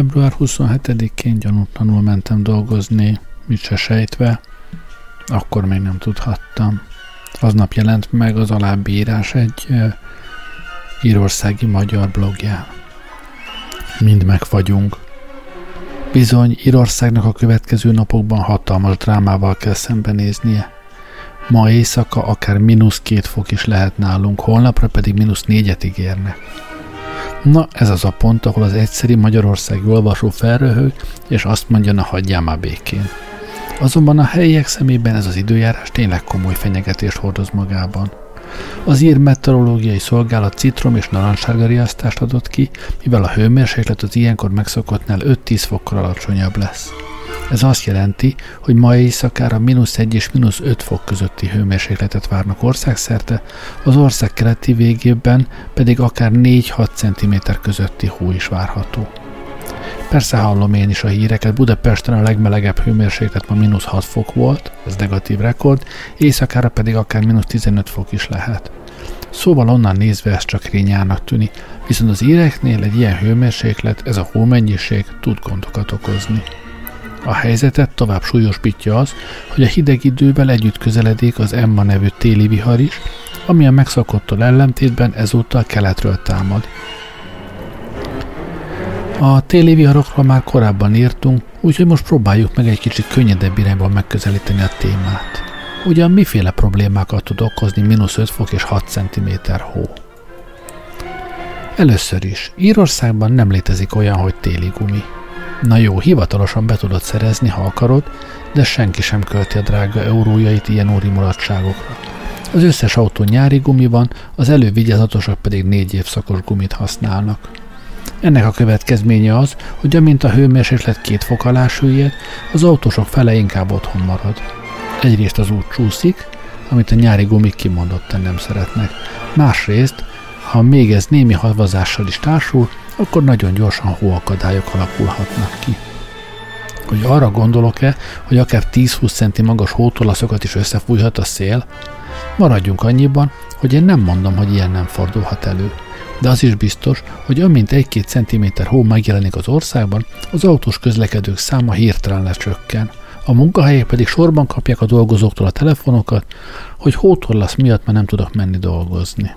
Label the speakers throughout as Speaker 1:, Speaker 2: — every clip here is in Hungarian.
Speaker 1: Február 27-én gyanútlanul mentem dolgozni, mit se sejtve, akkor még nem tudhattam. Aznap jelent meg az alábbi írás egy írországi magyar blogján. Mind megfagyunk. Bizony, Írországnak a következő napokban hatalmas drámával kell szembenéznie. Ma éjszaka akár mínusz két fok is lehet nálunk, holnapra pedig mínusz négyet ígérnek. Na, ez az a pont, ahol az egyszeri magyarországi olvasó felröhög, és azt mondja, na hagyjál már békén. Azonban a helyiek szemében ez az időjárás tényleg komoly fenyegetést hordoz magában. Az ír meteorológiai szolgálat citrom és narancssárga riasztást adott ki, mivel a hőmérséklet az ilyenkor megszokottnál 5-10 fokkal alacsonyabb lesz. Ez azt jelenti, hogy ma éjszakára mínusz 1 és mínusz 5 fok közötti hőmérsékletet várnak országszerte, az ország keleti végében pedig akár 4-6 cm közötti hó is várható. Persze hallom én is a híreket, Budapesten a legmelegebb hőmérséklet ma mínusz 6 fok volt, ez negatív rekord, éjszakára pedig akár mínusz 15 fok is lehet. Szóval onnan nézve ez csak rényának tűnik, viszont az íreknél egy ilyen hőmérséklet, ez a hómennyiség tud gondokat okozni. A helyzetet tovább súlyosbítja az, hogy a hideg idővel együtt közeledik az Emma nevű téli vihar is, ami a megszokottól ellentétben ezúttal keletről támad. A téli viharokról már korábban írtunk, úgyhogy most próbáljuk meg egy kicsit könnyedebb irányban megközelíteni a témát. Ugyan miféle problémákat tud okozni mínusz 5 fok és 6 cm hó? Először is, Írországban nem létezik olyan, hogy téli gumi. Na jó, hivatalosan be tudod szerezni, ha akarod, de senki sem költi a drága eurójait ilyen óri mulatságokra. Az összes autó nyári gumi van, az elővigyázatosok pedig négy évszakos gumit használnak. Ennek a következménye az, hogy amint a hőmérséklet két fok alá süllyed, az autósok fele inkább otthon marad. Egyrészt az út csúszik, amit a nyári gumik kimondottan nem szeretnek. Másrészt, ha még ez némi havazással is társul, akkor nagyon gyorsan hóakadályok alakulhatnak ki. Hogy arra gondolok-e, hogy akár 10-20 centi magas hótolaszokat is összefújhat a szél, maradjunk annyiban, hogy én nem mondom, hogy ilyen nem fordulhat elő. De az is biztos, hogy amint 1-2 cm hó megjelenik az országban, az autós közlekedők száma hirtelen lecsökken. A munkahelyek pedig sorban kapják a dolgozóktól a telefonokat, hogy hótorlasz miatt már nem tudok menni dolgozni.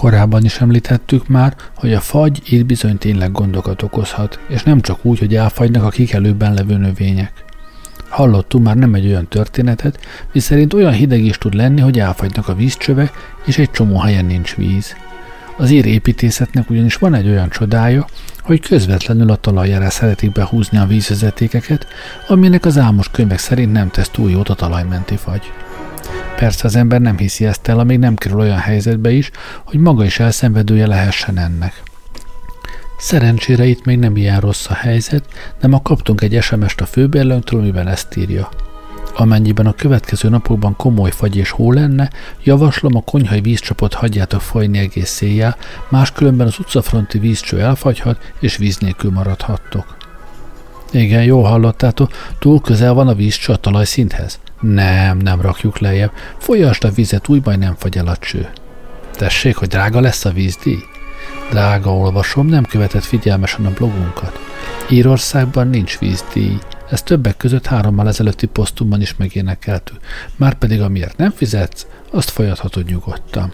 Speaker 1: Korábban is említettük már, hogy a fagy itt bizony tényleg gondokat okozhat, és nem csak úgy, hogy elfagynak a kikelőben levő növények. Hallottunk már nem egy olyan történetet, miszerint olyan hideg is tud lenni, hogy elfagynak a vízcsövek, és egy csomó helyen nincs víz. Az ír építészetnek ugyanis van egy olyan csodája, hogy közvetlenül a talajjára szeretik behúzni a vízvezetékeket, aminek az álmos könyvek szerint nem tesz túl jót a talajmenti fagy. Persze az ember nem hiszi ezt el, amíg nem kerül olyan helyzetbe is, hogy maga is elszenvedője lehessen ennek. Szerencsére itt még nem ilyen rossz a helyzet, de ma kaptunk egy SMS-t a főbérlőnktől, amiben ezt írja. Amennyiben a következő napokban komoly fagy és hó lenne, javaslom a konyhai vízcsapot hagyjátok folyni egész széjjel, máskülönben az utcafronti vízcső elfagyhat, és víz nélkül maradhattok. Igen, jól hallottátok, túl közel van a vízcső a talajszinthez. Nem, nem rakjuk lejjebb. Folyasd a vizet, úgy baj nem fagy el a cső. Tessék, hogy drága lesz a vízdíj? Drága olvasom, nem követett figyelmesen a blogunkat. Írországban nincs vízdíj. Ez többek között hárommal ezelőtti posztumban is megénekeltük. Márpedig amiért nem fizetsz, azt folyathatod nyugodtan.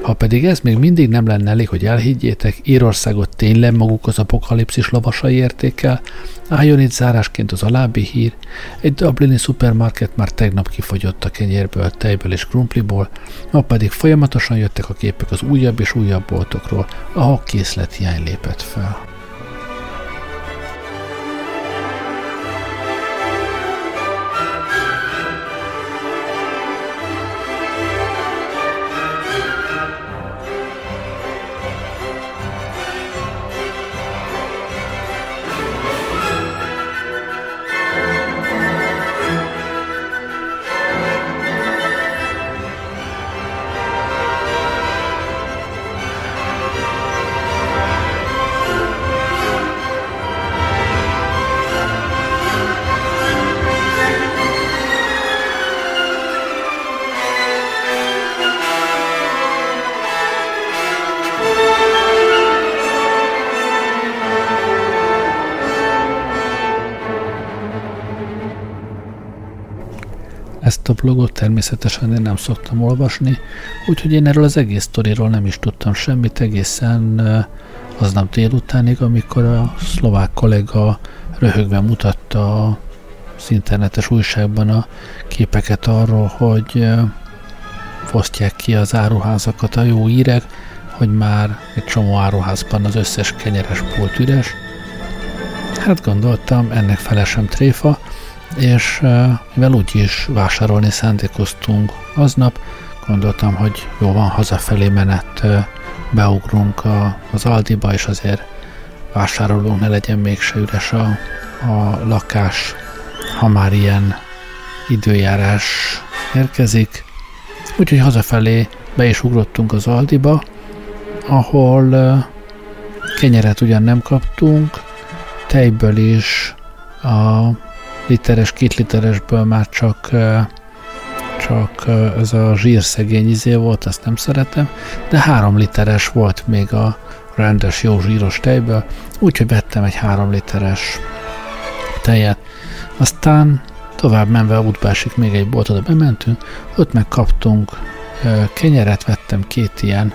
Speaker 1: Ha pedig ez még mindig nem lenne elég, hogy elhiggyétek, Írországot tényleg maguk az apokalipszis lovasai értékel, álljon itt zárásként az alábbi hír, egy dublini szupermarket már tegnap kifogyott a kenyérből, tejből és krumpliból, ma pedig folyamatosan jöttek a képek az újabb és újabb boltokról, ahol készlethiány lépett fel. A blogot, természetesen én nem szoktam olvasni, úgyhogy én erről az egész sztoriról nem is tudtam semmit egészen aznap délutánig, amikor a szlovák kollega röhögve mutatta az internetes újságban a képeket arról, hogy fosztják ki az áruházakat a jó írek, hogy már egy csomó áruházban az összes kenyeres pult üres. Hát gondoltam, ennek fele sem tréfa, és mivel úgy is vásárolni szándékoztunk aznap, gondoltam, hogy jó van, hazafelé menet beugrunk a, az Aldiba, és azért vásárolunk, ne legyen mégse üres a, a lakás, ha már ilyen időjárás érkezik. Úgyhogy hazafelé be is ugrottunk az Aldiba, ahol kenyeret ugyan nem kaptunk, tejből is a literes, két literesből már csak csak ez a zsírszegény izé volt, azt nem szeretem, de három literes volt még a rendes, jó zsíros tejből, úgyhogy vettem egy három literes tejet. Aztán tovább menve útba esik még egy bolt, oda bementünk, ott meg kaptunk kenyeret, vettem két ilyen,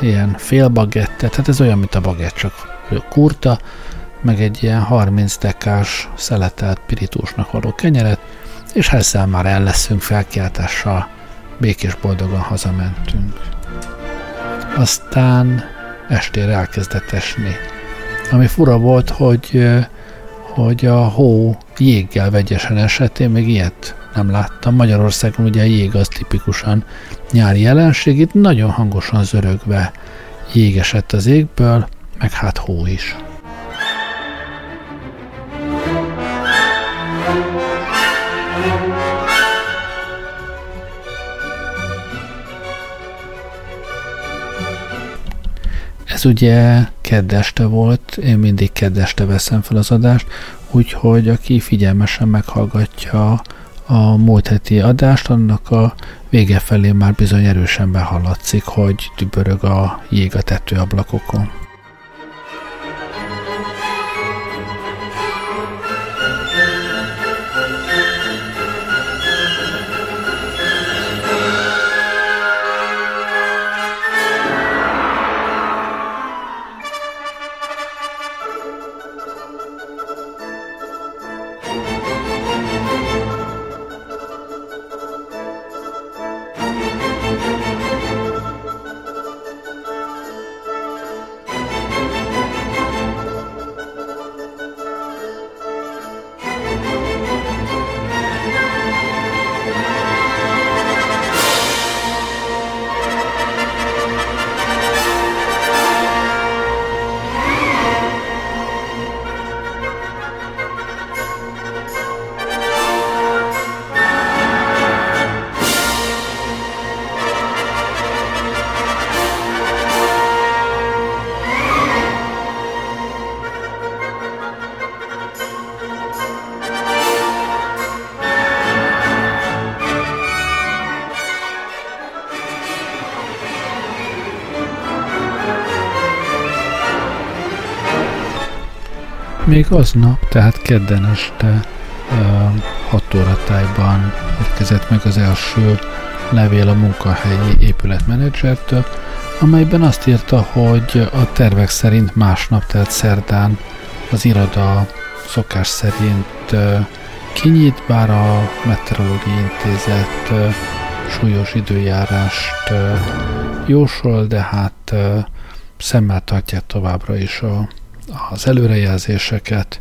Speaker 1: ilyen fél bagettet, hát ez olyan, mint a bagett, csak kurta, meg egy ilyen 30 dekás szeletelt pirítósnak való kenyeret, és ezzel már el leszünk felkiáltással, békés boldogan hazamentünk. Aztán estére elkezdett esni. Ami fura volt, hogy, hogy a hó jéggel vegyesen esett, én még ilyet nem láttam. Magyarországon ugye a jég az tipikusan nyári jelenség, itt nagyon hangosan zörögve jég esett az égből, meg hát hó is. Ez ugye keddeste volt, én mindig keddeste veszem fel az adást, úgyhogy aki figyelmesen meghallgatja a múlt heti adást, annak a vége felé már bizony erősen behallatszik, hogy tübörög a jég a tetőablakokon. Még aznap, tehát kedden este 6 óra tájban érkezett meg az első levél a munkahelyi épületmenedzsertől, amelyben azt írta, hogy a tervek szerint másnap, tehát szerdán az iroda szokás szerint kinyit, bár a Meteorológiai Intézet súlyos időjárást jósol, de hát szemmel tartják továbbra is a az előrejelzéseket,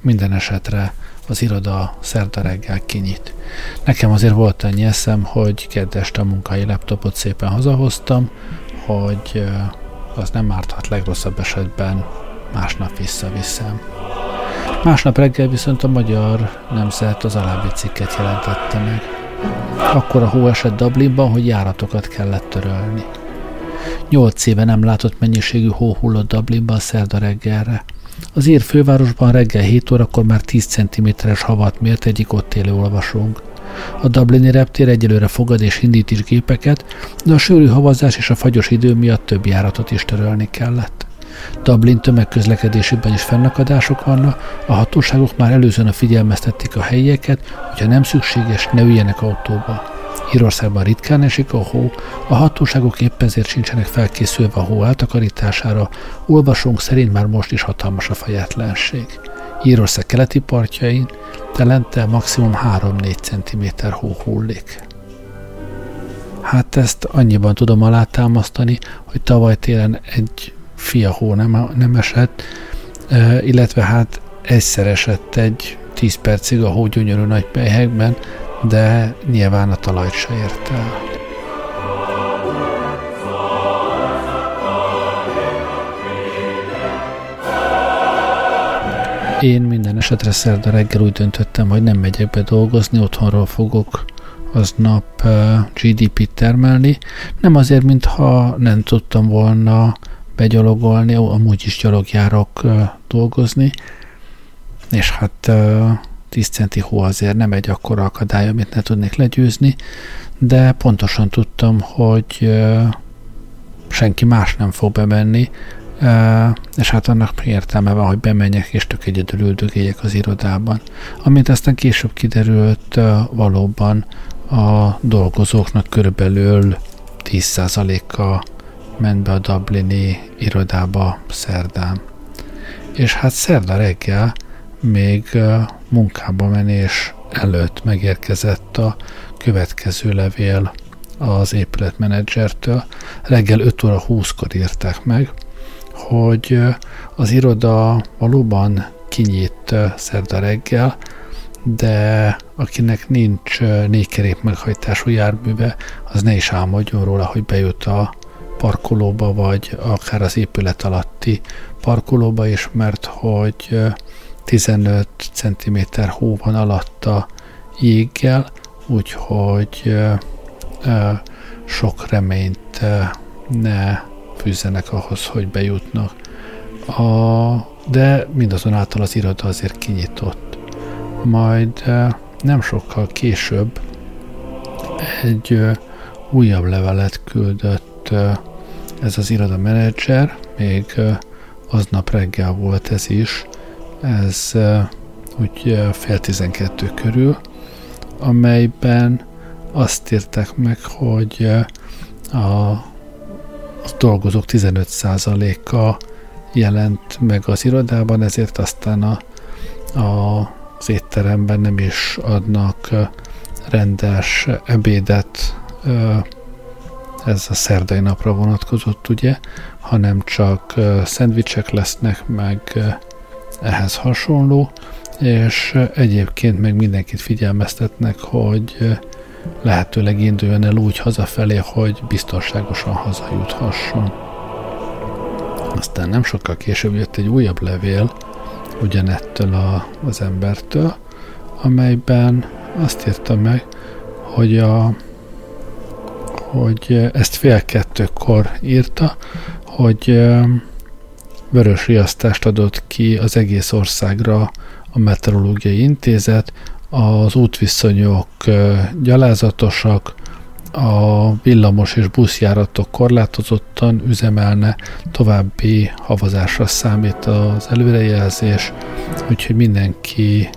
Speaker 1: minden esetre az iroda szerda reggel kinyit. Nekem azért volt annyi eszem, hogy keddest a munkai laptopot szépen hazahoztam, hogy az nem árthat legrosszabb esetben másnap visszaviszem. Másnap reggel viszont a magyar nemzet az alábbi cikket jelentette meg. Akkor a hó esett Dublinban, hogy járatokat kellett törölni. Nyolc éve nem látott mennyiségű hó hullott Dublinban szerda reggelre. Az ír fővárosban reggel 7 órakor már 10 cm-es havat mért egyik ott élő olvasónk. A Dublini reptér egyelőre fogad és indít is gépeket, de a sűrű havazás és a fagyos idő miatt több járatot is törölni kellett. Dublin tömegközlekedésében is fennakadások vannak, a hatóságok már előzően a figyelmeztették a helyieket, hogyha nem szükséges, ne üljenek autóba. Írországban ritkán esik a hó, a hatóságok épp ezért sincsenek felkészülve a hó eltakarítására, olvasónk szerint már most is hatalmas a fejetlenség. Írország keleti partjain telente maximum 3-4 cm hó hullik. Hát ezt annyiban tudom alátámasztani, hogy tavaly télen egy fia hó nem, nem esett, illetve hát egyszer esett egy 10 percig a hó gyönyörű nagy pelyhekben, de nyilván a talajt se ért el. Én minden esetre szerda reggel úgy döntöttem, hogy nem megyek be dolgozni, otthonról fogok aznap GDP-t termelni. Nem azért, mintha nem tudtam volna begyalogolni, amúgy is gyalogjárok dolgozni, és hát 10 centi hó azért nem egy akkora akadály, amit ne tudnék legyőzni, de pontosan tudtam, hogy senki más nem fog bemenni, és hát annak értelme van, hogy bemenjek és tök egyedül üldögéljek az irodában. Amint aztán később kiderült, valóban a dolgozóknak körülbelül 10%-a ment be a Dublini irodába szerdán. És hát szerda reggel még munkába menés előtt megérkezett a következő levél az épületmenedzsertől. Reggel 5 óra 20-kor írták meg, hogy az iroda valóban kinyit szerda reggel, de akinek nincs négykerék meghajtású járműve, az ne is álmodjon róla, hogy bejut a parkolóba, vagy akár az épület alatti parkolóba is, mert hogy 15 cm hó van alatta jéggel, úgyhogy sok reményt ne fűzzenek ahhoz, hogy bejutnak. A, de mindazonáltal az iroda azért kinyitott. Majd nem sokkal később egy újabb levelet küldött ez az iroda menedzser, még aznap reggel volt ez is, ez úgy fél tizenkettő körül, amelyben azt írták meg, hogy a a dolgozók 15%-a jelent meg az irodában, ezért aztán a, a, az étteremben nem is adnak rendes ebédet, ez a szerdai napra vonatkozott, ugye, hanem csak szendvicsek lesznek, meg ehhez hasonló, és egyébként meg mindenkit figyelmeztetnek, hogy lehetőleg induljon el úgy hazafelé, hogy biztonságosan hazajuthasson. Aztán nem sokkal később jött egy újabb levél, ugyanettől a, az embertől, amelyben azt írta meg, hogy, a, hogy ezt fél kettőkor írta, hogy vörös riasztást adott ki az egész országra a Meteorológiai Intézet, az útviszonyok gyalázatosak, a villamos és buszjáratok korlátozottan üzemelne, további havazásra számít az előrejelzés, úgyhogy mindenki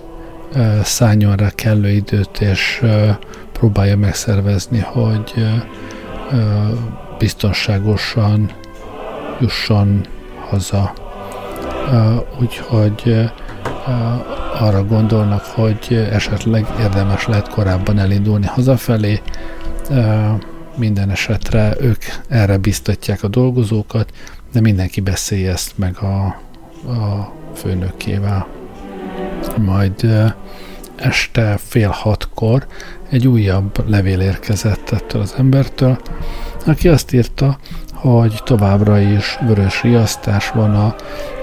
Speaker 1: szálljon rá kellő időt, és próbálja megszervezni, hogy biztonságosan jusson haza. Úgyhogy arra gondolnak, hogy esetleg érdemes lehet korábban elindulni hazafelé. Minden esetre ők erre biztatják a dolgozókat, de mindenki beszélje ezt meg a, a főnökével. Majd este fél hatkor egy újabb levél érkezett ettől az embertől, aki azt írta, hogy továbbra is vörös riasztás van a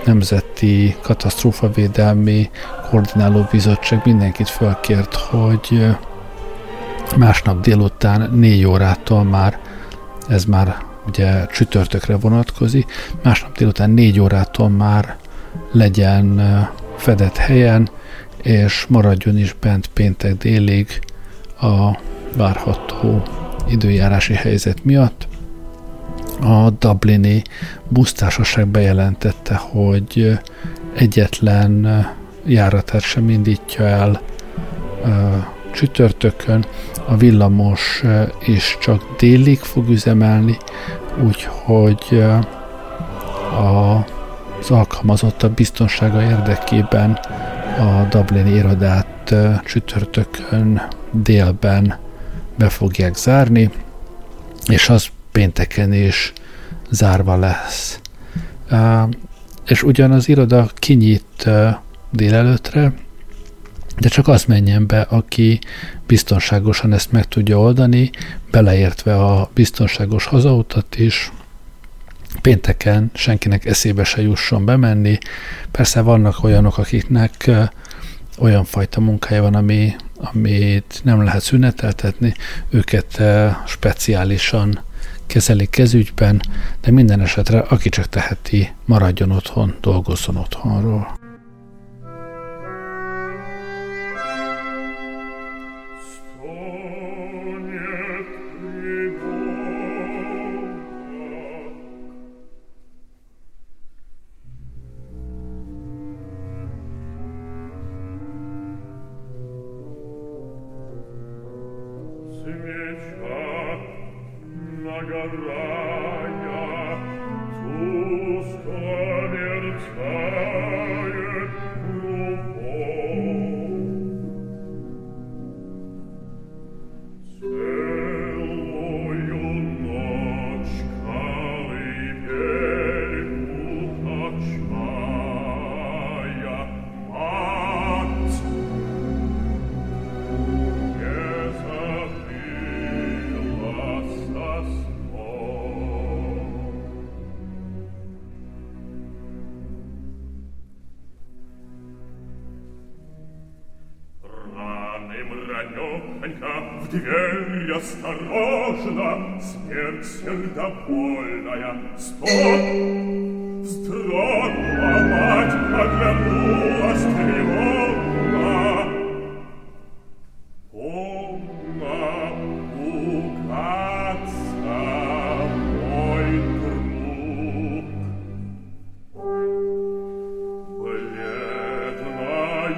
Speaker 1: Nemzeti Katasztrófavédelmi Koordináló Bizottság mindenkit felkért, hogy másnap délután négy órától már, ez már ugye csütörtökre vonatkozik, másnap délután négy órától már legyen fedett helyen, és maradjon is bent péntek délig a várható időjárási helyzet miatt. A Dublini busztársaság bejelentette, hogy egyetlen járatát sem indítja el csütörtökön, a villamos is csak délig fog üzemelni, úgyhogy a, az alkalmazottabb biztonsága érdekében a Dublini irodát csütörtökön délben be fogják zárni, és az pénteken is zárva lesz. És ugyan az iroda kinyit délelőtre, de csak az menjen be, aki biztonságosan ezt meg tudja oldani, beleértve a biztonságos hazautat is, pénteken senkinek eszébe se jusson bemenni. Persze vannak olyanok, akiknek olyan fajta munkája van, ami, amit nem lehet szüneteltetni, őket speciálisan kezelik kezügyben, de minden esetre, aki csak teheti, maradjon otthon, dolgozzon otthonról.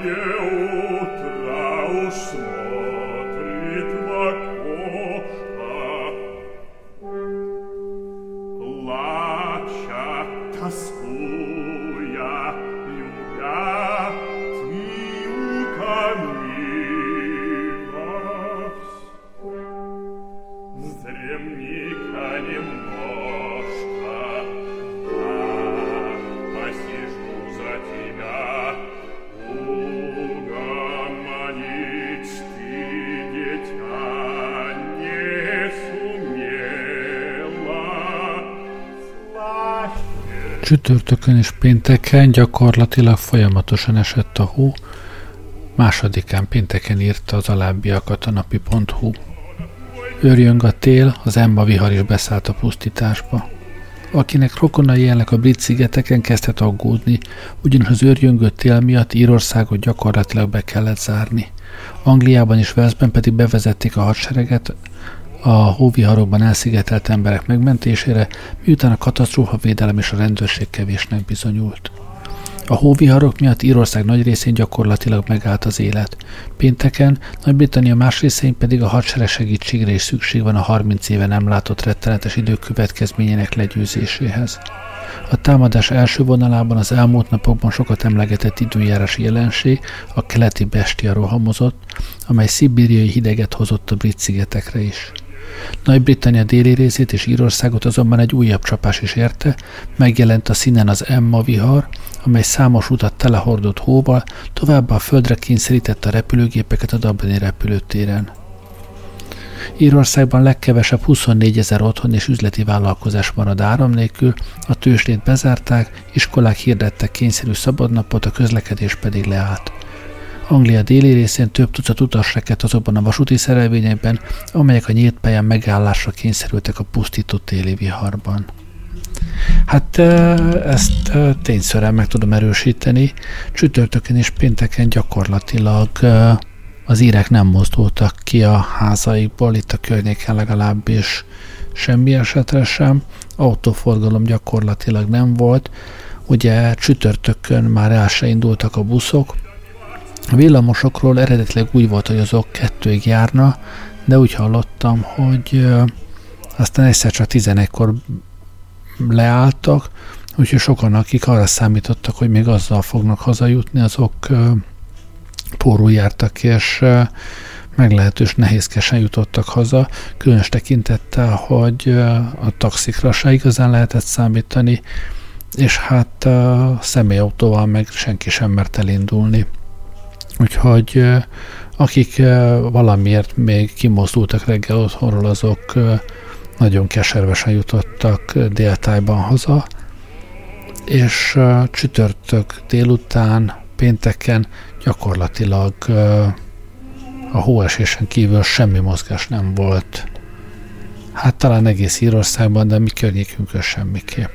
Speaker 1: je utra usmotrit Csütörtökön és pénteken gyakorlatilag folyamatosan esett a hó, másodikán pénteken írta az alábbiakat a napi.hu. Őrjöng a tél, az Emma vihar is beszállt a pusztításba. Akinek rokonai élnek a brit szigeteken kezdhet aggódni, ugyanis az őrjöngő tél miatt Írországot gyakorlatilag be kellett zárni. Angliában és Velszben pedig bevezették a hadsereget, a hóviharokban elszigetelt emberek megmentésére, miután a katasztrófa védelem és a rendőrség kevésnek bizonyult. A hóviharok miatt Írország nagy részén gyakorlatilag megállt az élet. Pénteken Nagy-Britannia más részein pedig a hadsereg segítségre is szükség van a 30 éve nem látott rettenetes idők következményének legyőzéséhez. A támadás első vonalában az elmúlt napokban sokat emlegetett időjárási jelenség, a keleti bestia rohamozott, amely szibériai hideget hozott a brit szigetekre is. Nagy-Britannia déli részét és Írországot azonban egy újabb csapás is érte, megjelent a színen az Emma vihar, amely számos utat telehordott hóval, továbbá a földre kényszerítette a repülőgépeket a Dublini repülőtéren. Írországban legkevesebb 24 ezer otthon és üzleti vállalkozás marad áram nélkül, a tőzsdét bezárták, iskolák hirdettek kényszerű szabadnapot, a közlekedés pedig leállt. Anglia déli részén több tucat utas rekedt azokban a vasúti szerelvényekben, amelyek a nyílt pályán megállásra kényszerültek a pusztító téli viharban. Hát ezt tényszerűen meg tudom erősíteni. Csütörtökön és pénteken gyakorlatilag az írek nem mozdultak ki a házaikból, itt a környéken legalábbis semmi esetre sem. autóforgalom gyakorlatilag nem volt. Ugye csütörtökön már el se indultak a buszok. A villamosokról eredetileg úgy volt, hogy azok kettőig járna, de úgy hallottam, hogy aztán egyszer csak 11-kor leálltak, úgyhogy sokan, akik arra számítottak, hogy még azzal fognak hazajutni, azok pórul jártak, és meglehetős nehézkesen jutottak haza, különös tekintettel, hogy a taxikra se igazán lehetett számítani, és hát a személyautóval meg senki sem mert elindulni. Úgyhogy akik valamiért még kimozdultak reggel otthonról, azok nagyon keservesen jutottak déltájban haza, és csütörtök délután, pénteken gyakorlatilag a hóesésen kívül semmi mozgás nem volt. Hát talán egész Írországban, de mi környékünkön semmiképp.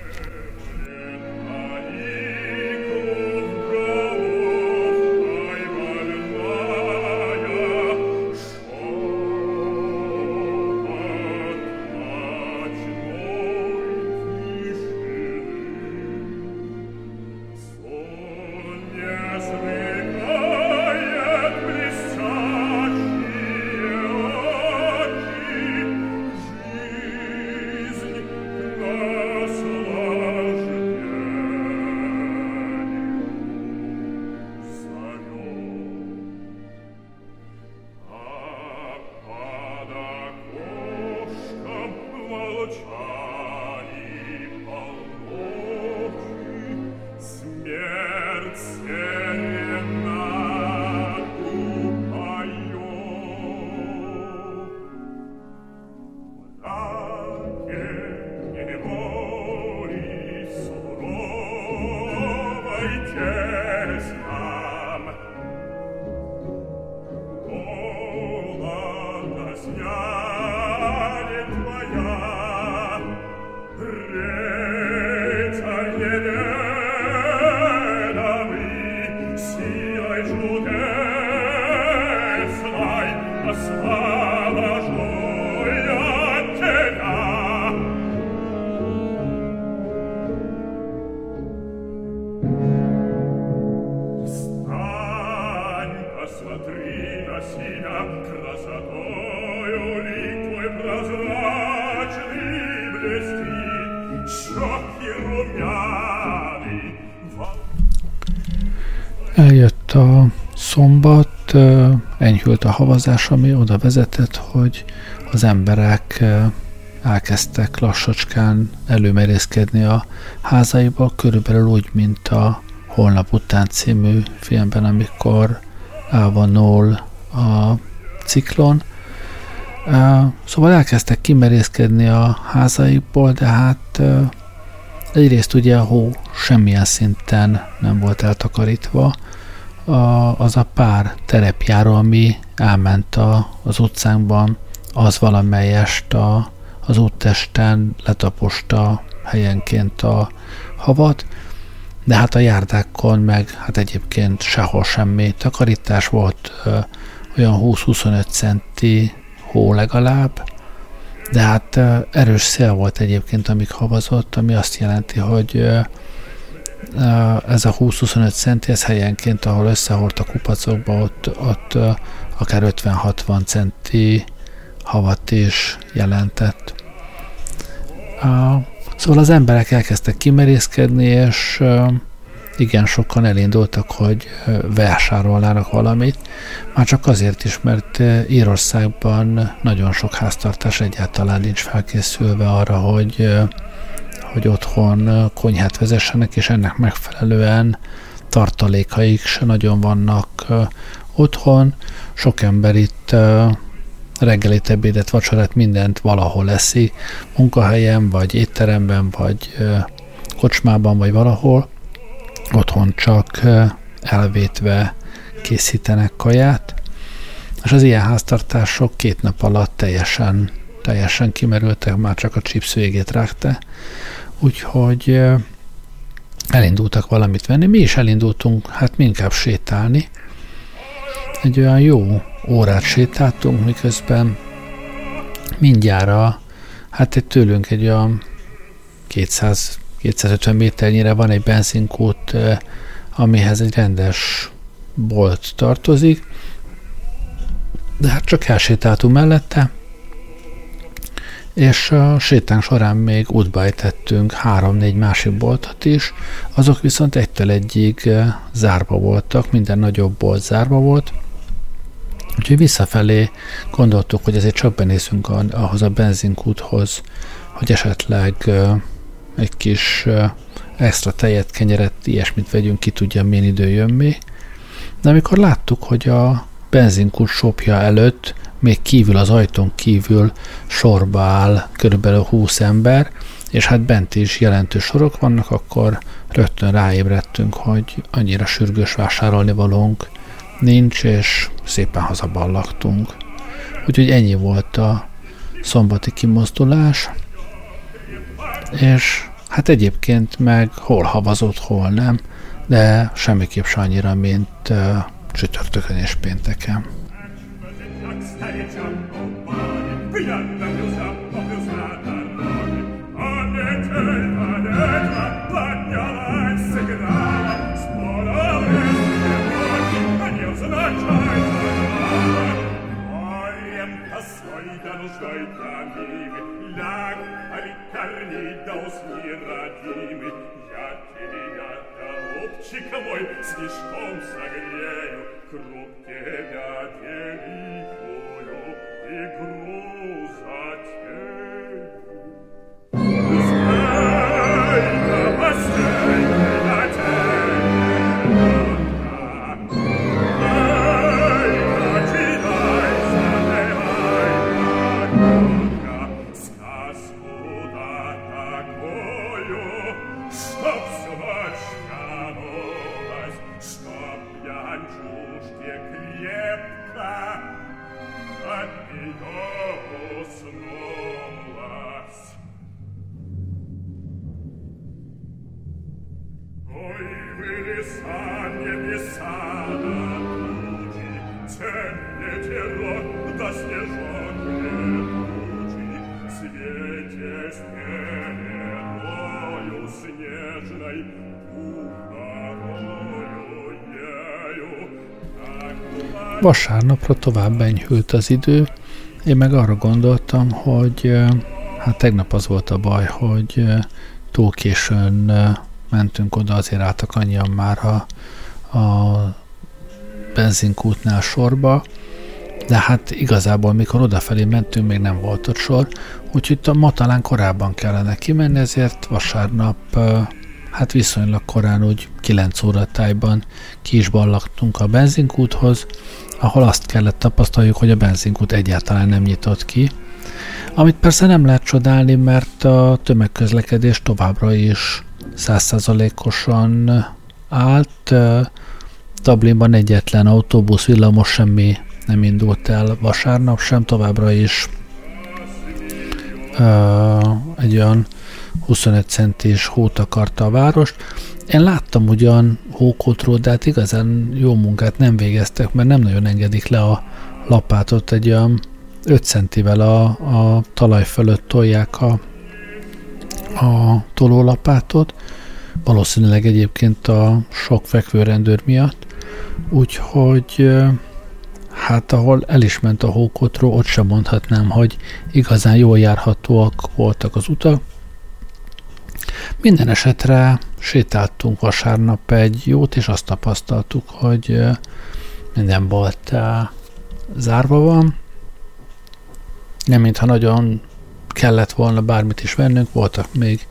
Speaker 1: Eljött a szombat, enyhült a havazás, ami oda vezetett, hogy az emberek elkezdtek lassacskán előmerészkedni a házaiba, körülbelül úgy, mint a Holnap után című filmben, amikor elvonul a ciklon. Szóval elkezdtek kimerészkedni a házaikból, de hát egyrészt ugye a hó semmilyen szinten nem volt eltakarítva, a, az a pár terepjáró, ami elment a, az utcánkban, az valamelyest a, az úttesten letaposta helyenként a havat, de hát a járdákon meg hát egyébként sehol semmi takarítás volt, olyan 20-25 centi hó legalább, de hát erős szél volt egyébként, amíg havazott, ami azt jelenti, hogy ez a 20-25 centi, ez helyenként, ahol összehort a kupacokba, ott, ott akár 50-60 centi havat is jelentett. Szóval az emberek elkezdtek kimerészkedni, és igen, sokan elindultak, hogy vásárolnának valamit, már csak azért is, mert Írországban nagyon sok háztartás egyáltalán nincs felkészülve arra, hogy hogy otthon konyhát vezessenek, és ennek megfelelően tartalékaik se nagyon vannak otthon. Sok ember itt reggelit, ebédet, vacsorát, mindent valahol eszi, munkahelyen, vagy étteremben, vagy kocsmában, vagy valahol. Otthon csak elvétve készítenek kaját, és az ilyen háztartások két nap alatt teljesen, teljesen kimerültek, már csak a chips végét rágta, úgyhogy elindultak valamit venni. Mi is elindultunk, hát mi inkább sétálni. Egy olyan jó órát sétáltunk, miközben mindjárt hát egy tőlünk egy olyan 200 250 méternyire van egy benzinkút, amihez egy rendes bolt tartozik, de hát csak elsétáltunk mellette, és a sétánk során még útba ejtettünk három-négy másik boltot is, azok viszont egytől egyig zárva voltak, minden nagyobb bolt zárva volt, úgyhogy visszafelé gondoltuk, hogy ezért csak benézünk ahhoz a benzinkúthoz, hogy esetleg egy kis extra tejet, kenyeret, ilyesmit vegyünk, ki tudja, milyen idő jön még. De amikor láttuk, hogy a benzinkút sopja előtt még kívül, az ajtón kívül sorba áll körülbelül 20 ember, és hát bent is jelentős sorok vannak, akkor rögtön ráébredtünk, hogy annyira sürgős vásárolni valónk nincs, és szépen hazaballagtunk. Úgyhogy ennyi volt a szombati kimozdulás, és hát egyébként meg hol havazott, hol nem, de semmiképp se annyira, mint uh, csütörtökön és pénteken.
Speaker 2: Bilan herzlich
Speaker 1: Vasárnapra tovább enyhült az idő, én meg arra gondoltam, hogy hát tegnap az volt a baj, hogy túl későn mentünk oda, azért álltak annyian már a, a benzinkútnál sorba, de hát igazából mikor odafelé mentünk, még nem volt ott sor, úgyhogy ma talán korábban kellene kimenni, ezért vasárnap hát viszonylag korán úgy 9 óra tájban ki is ballagtunk a benzinkúthoz, ahol azt kellett tapasztaljuk, hogy a benzinkút egyáltalán nem nyitott ki, amit persze nem lehet csodálni, mert a tömegközlekedés továbbra is százszázalékosan állt. Dublinban egyetlen autóbusz, villamos semmi nem indult el vasárnap sem, továbbra is uh, egy olyan 25 centis hót akarta a várost. Én láttam ugyan hókotról, de hát igazán jó munkát nem végeztek, mert nem nagyon engedik le a lapátot, egy olyan 5 centivel a, a talaj fölött tolják a, a tolólapátot, valószínűleg egyébként a sok fekvőrendőr miatt, úgyhogy hát ahol el is ment a hókotró, ott sem mondhatnám, hogy igazán jól járhatóak voltak az utak, minden esetre sétáltunk vasárnap egy jót, és azt tapasztaltuk, hogy minden bolt zárva van. Nem mintha nagyon kellett volna bármit is vennünk, voltak még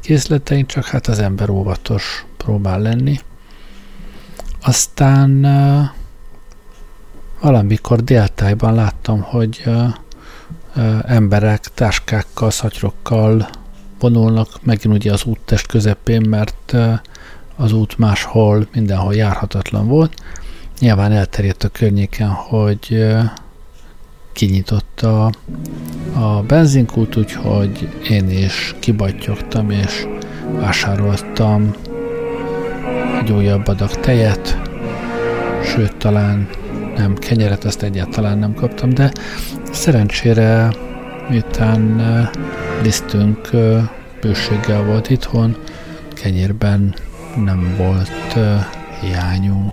Speaker 1: készleteink, csak hát az ember óvatos próbál lenni. Aztán valamikor déltájban láttam, hogy emberek táskákkal, szatyrokkal vonulnak megint ugye az úttest közepén, mert az út máshol, mindenhol járhatatlan volt. Nyilván elterjedt a környéken, hogy kinyitott a, benzinkút, úgyhogy én is kibattyogtam, és vásároltam egy újabb adag tejet, sőt, talán nem kenyeret, ezt egyáltalán nem kaptam, de szerencsére miután lisztünk bőséggel volt itthon, kenyérben nem volt hiányunk.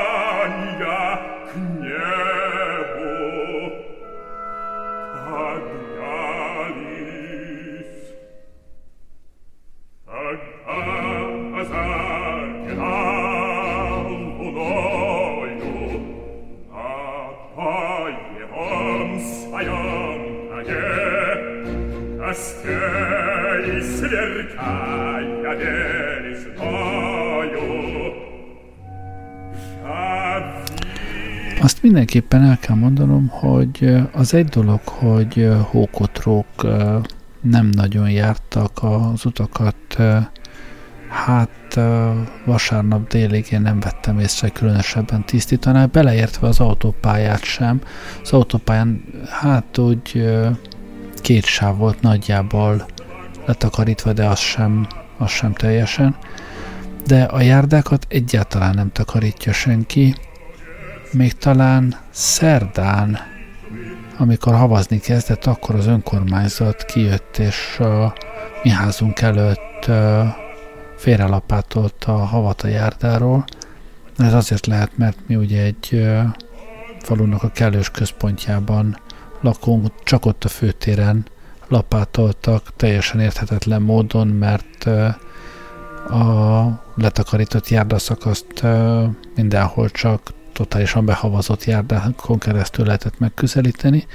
Speaker 1: mindenképpen el kell mondanom, hogy az egy dolog, hogy hókotrók nem nagyon jártak az utakat, hát vasárnap délig én nem vettem észre különösebben tisztítaná, beleértve az autópályát sem. Az autópályán hát úgy két sáv volt nagyjából letakarítva, de az sem, az sem teljesen. De a járdákat egyáltalán nem takarítja senki, még talán szerdán, amikor havazni kezdett, akkor az önkormányzat kijött, és a mi házunk előtt félrelapátolt a havat a járdáról. Ez azért lehet, mert mi ugye egy falunak a kellős központjában lakunk, csak ott a főtéren lapátoltak teljesen érthetetlen módon, mert a letakarított járdaszakaszt mindenhol csak totálisan behavazott járdákon keresztül lehetett megközelíteni.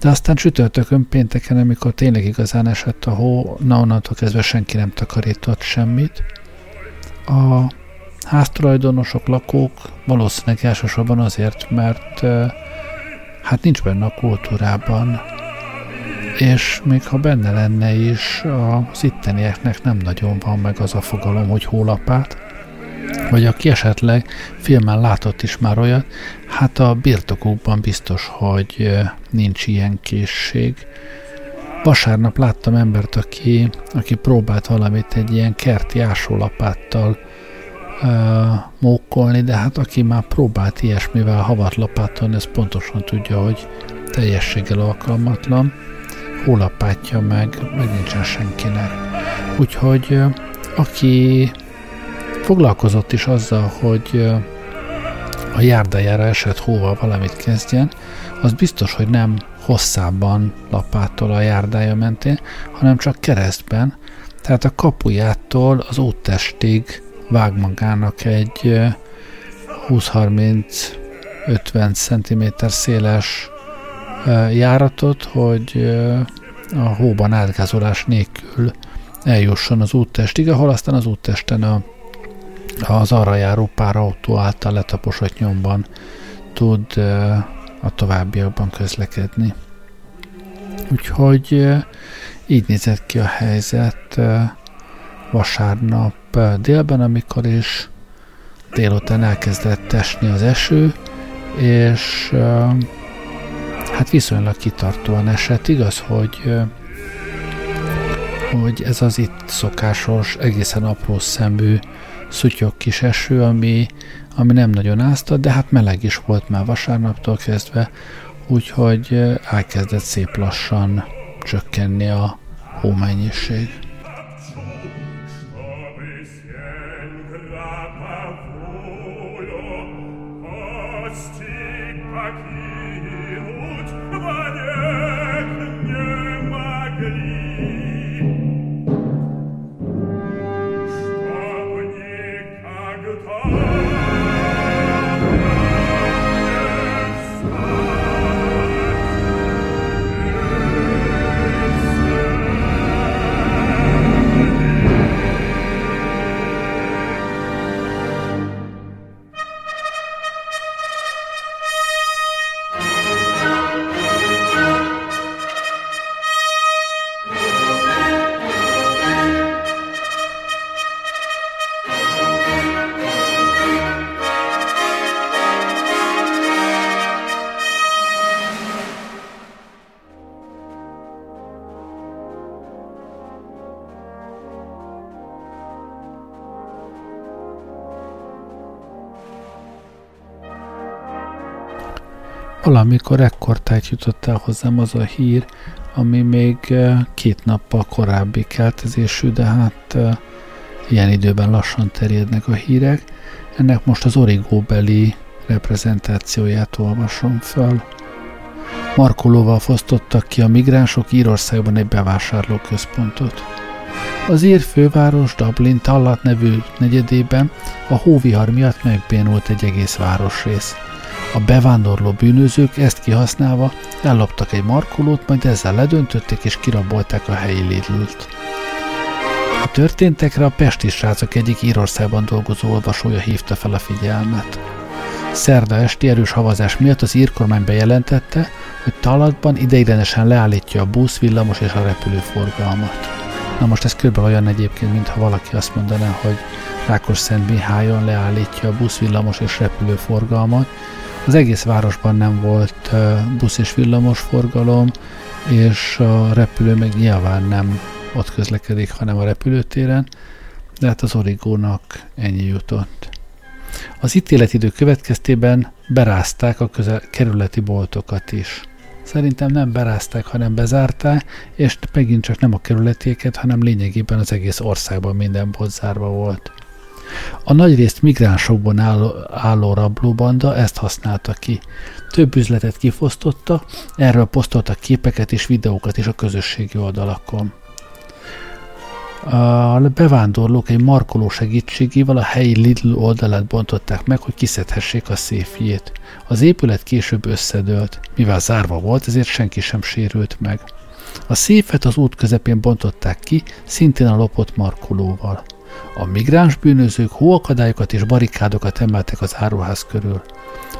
Speaker 1: De aztán csütörtökön, pénteken, amikor tényleg igazán esett a hó, na onnantól kezdve senki nem takarított semmit. A háztulajdonosok, lakók valószínűleg elsősorban azért, mert hát nincs benne a kultúrában, és még ha benne lenne is, az ittenieknek nem nagyon van meg az a fogalom, hogy hólapát, vagy aki esetleg filmen látott is már olyat, hát a birtokukban biztos, hogy nincs ilyen készség. Vasárnap láttam embert, aki, aki próbált valamit egy ilyen kerti ásólapáttal uh, mókolni, de hát aki már próbált ilyesmivel havatlapáton, ez pontosan tudja, hogy teljességgel alkalmatlan. Hólapátja meg, meg nincsen senkinek. Úgyhogy uh, aki foglalkozott is azzal, hogy a járdájára esett hóval valamit kezdjen, az biztos, hogy nem hosszában lapától a járdája mentén, hanem csak keresztben, tehát a kapujától az úttestig vág magának egy 20-30-50 cm széles járatot, hogy a hóban átgázolás nélkül eljusson az úttestig, ahol aztán az úttesten a az arra járó pár autó által letaposott nyomban tud a továbbiakban közlekedni. Úgyhogy így nézett ki a helyzet vasárnap délben, amikor is délután elkezdett esni az eső, és hát viszonylag kitartóan esett. Igaz, hogy hogy ez az itt szokásos, egészen apró szemű szutyok kis eső, ami, ami nem nagyon ázta, de hát meleg is volt már vasárnaptól kezdve, úgyhogy elkezdett szép lassan csökkenni a hómennyiség. Ekkortájt jutott el hozzám az a hír, ami még két nappal korábbi keltezésű, de hát ilyen időben lassan terjednek a hírek. Ennek most az origóbeli reprezentációját olvasom föl. Markolóval fosztottak ki a migránsok Írországban egy bevásárlóközpontot. Az ír főváros Dublin Tallat nevű negyedében a hóvihar miatt megbénult egy egész városrész. A bevándorló bűnözők ezt kihasználva elloptak egy markolót, majd ezzel ledöntötték és kirabolták a helyi Lidl-t. A történtekre a Pesti srácok egyik Írországban dolgozó olvasója hívta fel a figyelmet. Szerda esti erős havazás miatt az írkormány bejelentette, hogy Talatban ideiglenesen leállítja a busz, villamos és a repülőforgalmat. Na most ez kb. olyan egyébként, mintha valaki azt mondaná, hogy Rákos Szent Mihályon leállítja a busz, villamos és repülőforgalmat. Az egész városban nem volt busz és villamos forgalom, és a repülő meg nyilván nem ott közlekedik, hanem a repülőtéren, de hát az origónak ennyi jutott. Az ítéletidő következtében berázták a közel, kerületi boltokat is. Szerintem nem berázták, hanem bezárták, és megint csak nem a kerületéket, hanem lényegében az egész országban minden bolt zárva volt. A nagyrészt migránsokban álló, álló rablóbanda ezt használta ki. Több üzletet kifosztotta, erről posztoltak képeket és videókat is a közösségi oldalakon. A bevándorlók egy markoló segítségével a helyi Lidl oldalát bontották meg, hogy kiszedhessék a széfjét. Az épület később összedőlt, mivel zárva volt, ezért senki sem sérült meg. A széfet az út közepén bontották ki, szintén a lopott markolóval. A migráns bűnözők hóakadályokat és barikádokat emeltek az áruház körül.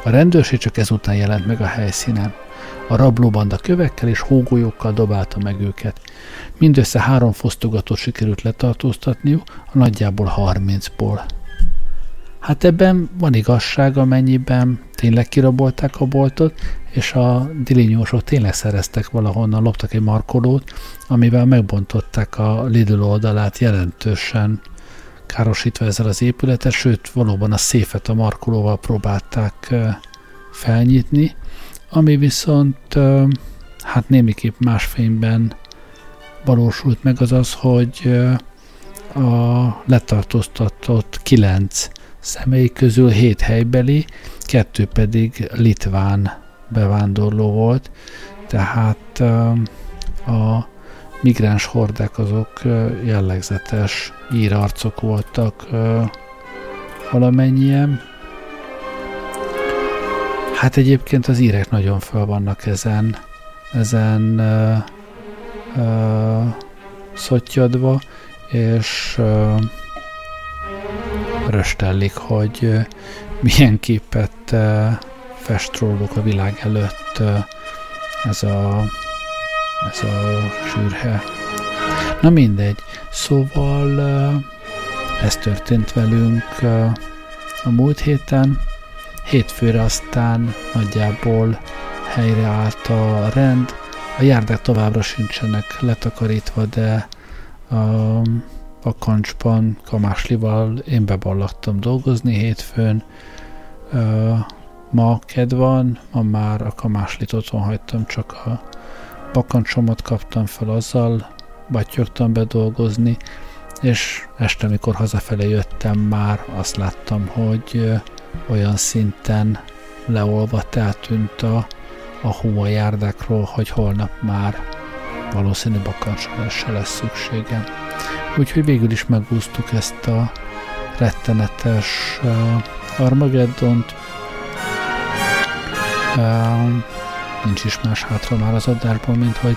Speaker 1: A rendőrség csak ezután jelent meg a helyszínen. A rablóbanda kövekkel és hógolyókkal dobálta meg őket. Mindössze három fosztogatót sikerült letartóztatniuk, a nagyjából 30-ból. Hát ebben van igazság, amennyiben tényleg kirabolták a boltot, és a dilinyósok tényleg szereztek valahonnan, loptak egy markolót, amivel megbontották a Lidl oldalát jelentősen károsítva ezzel az épületet, sőt valóban a széfet a markolóval próbálták felnyitni, ami viszont hát némiképp más fényben valósult meg az az, hogy a letartóztatott kilenc személy közül hét helybeli, kettő pedig litván bevándorló volt, tehát a migráns hordák azok jellegzetes írarcok voltak valamennyien. Hát egyébként az írek nagyon fel vannak ezen, ezen uh, szottyadva, és uh, röstellik, hogy milyen képet uh, fest róluk a világ előtt uh, ez a ez a sűrhe. Na mindegy. Szóval ez történt velünk a múlt héten. Hétfőre aztán nagyjából helyreállt a rend, a járdák továbbra sincsenek letakarítva, de a, a kancsban Kamáslival én beballagtam dolgozni hétfőn. Ma kedv van, ma már a Kamáslit otthon hagytam, csak a bakancsomat kaptam fel azzal, batyogtam bedolgozni, és este, amikor hazafelé jöttem, már azt láttam, hogy olyan szinten leolvadt, eltűnt a, a hó a járdákról, hogy holnap már valószínű bakancsra lesz szükségem. Úgyhogy végül is megúsztuk ezt a rettenetes uh, Armageddont. Uh, nincs is más hátra már az adásból, mint hogy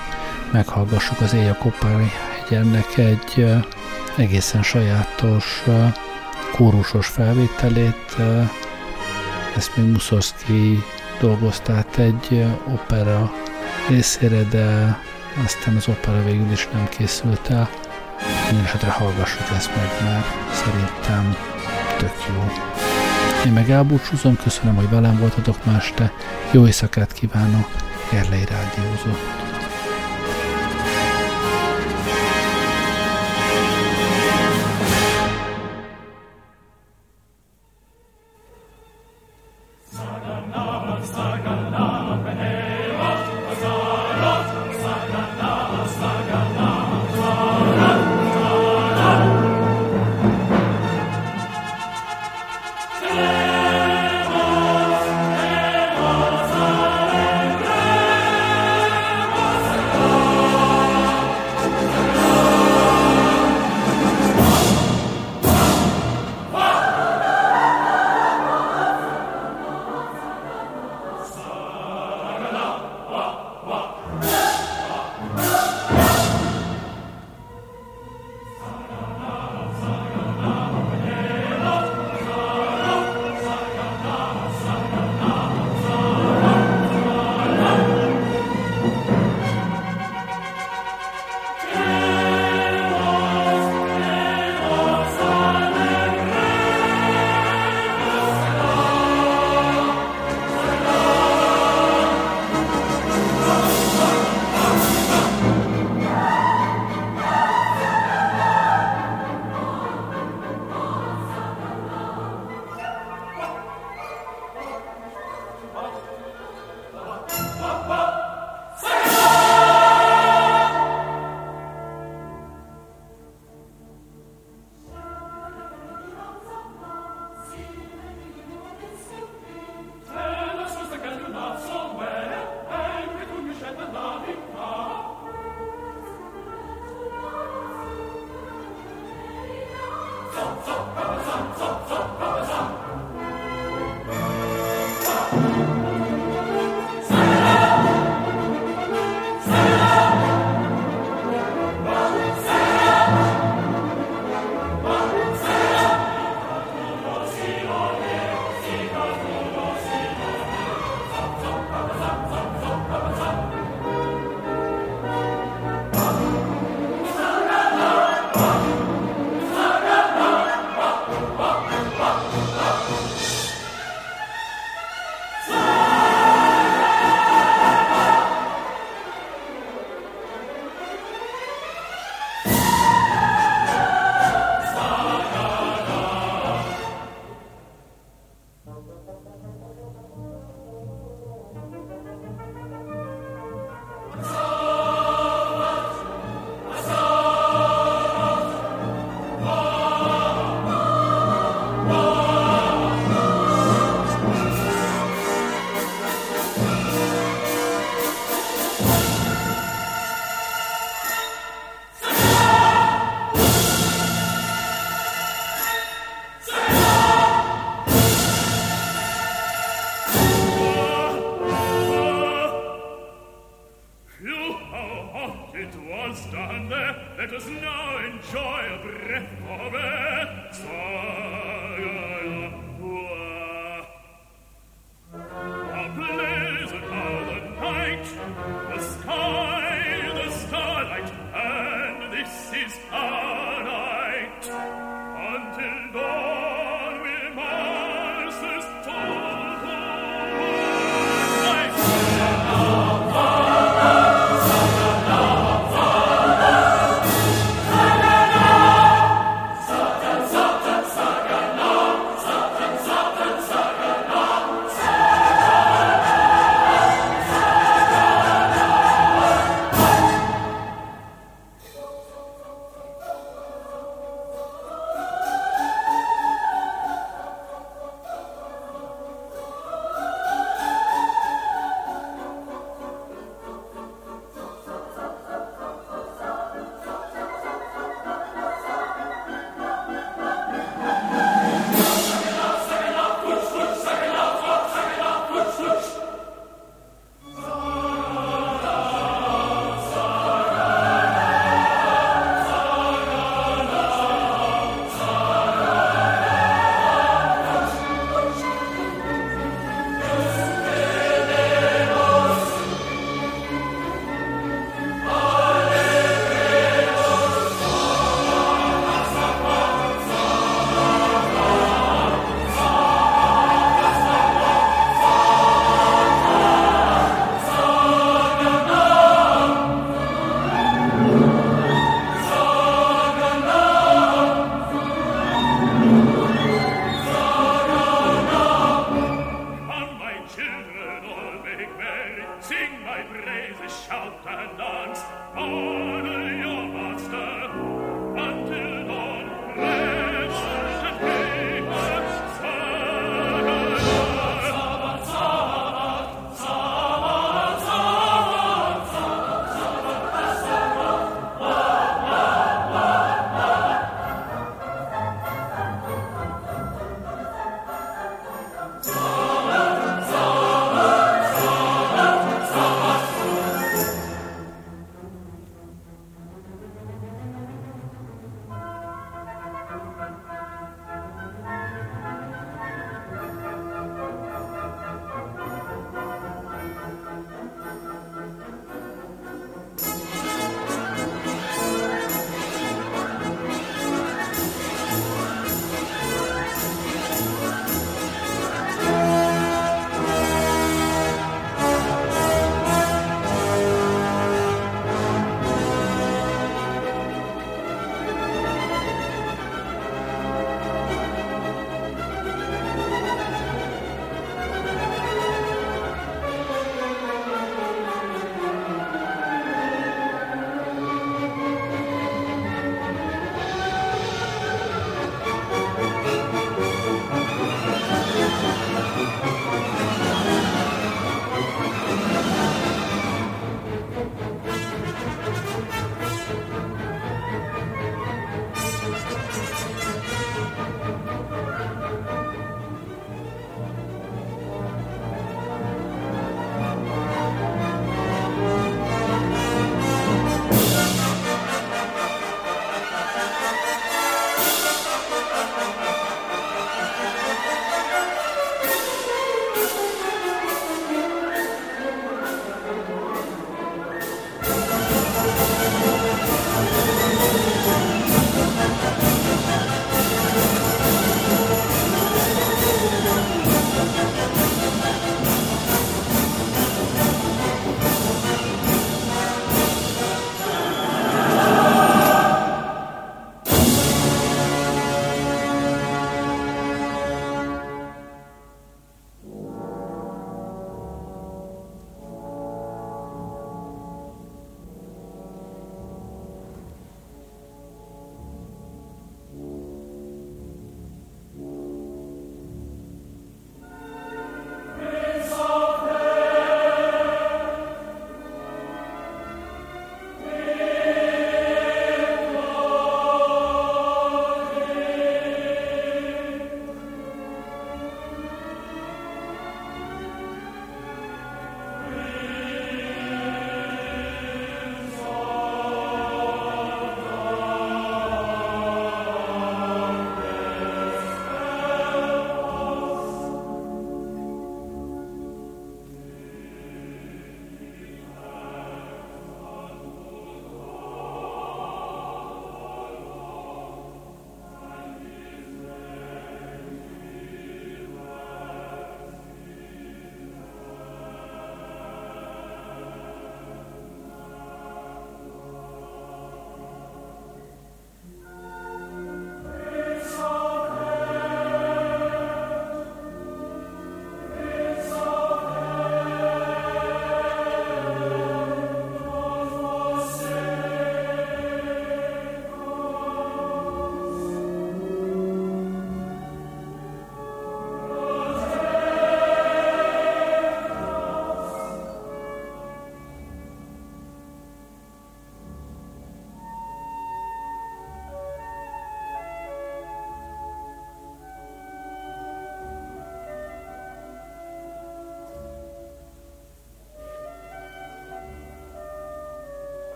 Speaker 1: meghallgassuk az Éjjel Kopári hegyennek egy egészen sajátos kórusos felvételét. Ezt még Muszorszki dolgozta át egy opera részére, de aztán az opera végül is nem készült el. Mindenesetre hallgassuk ezt meg, mert szerintem tök jó. Én meg elbúcsúzom, köszönöm, hogy velem voltatok ma este. Jó éjszakát kívánok, Gerlei Rádiózott.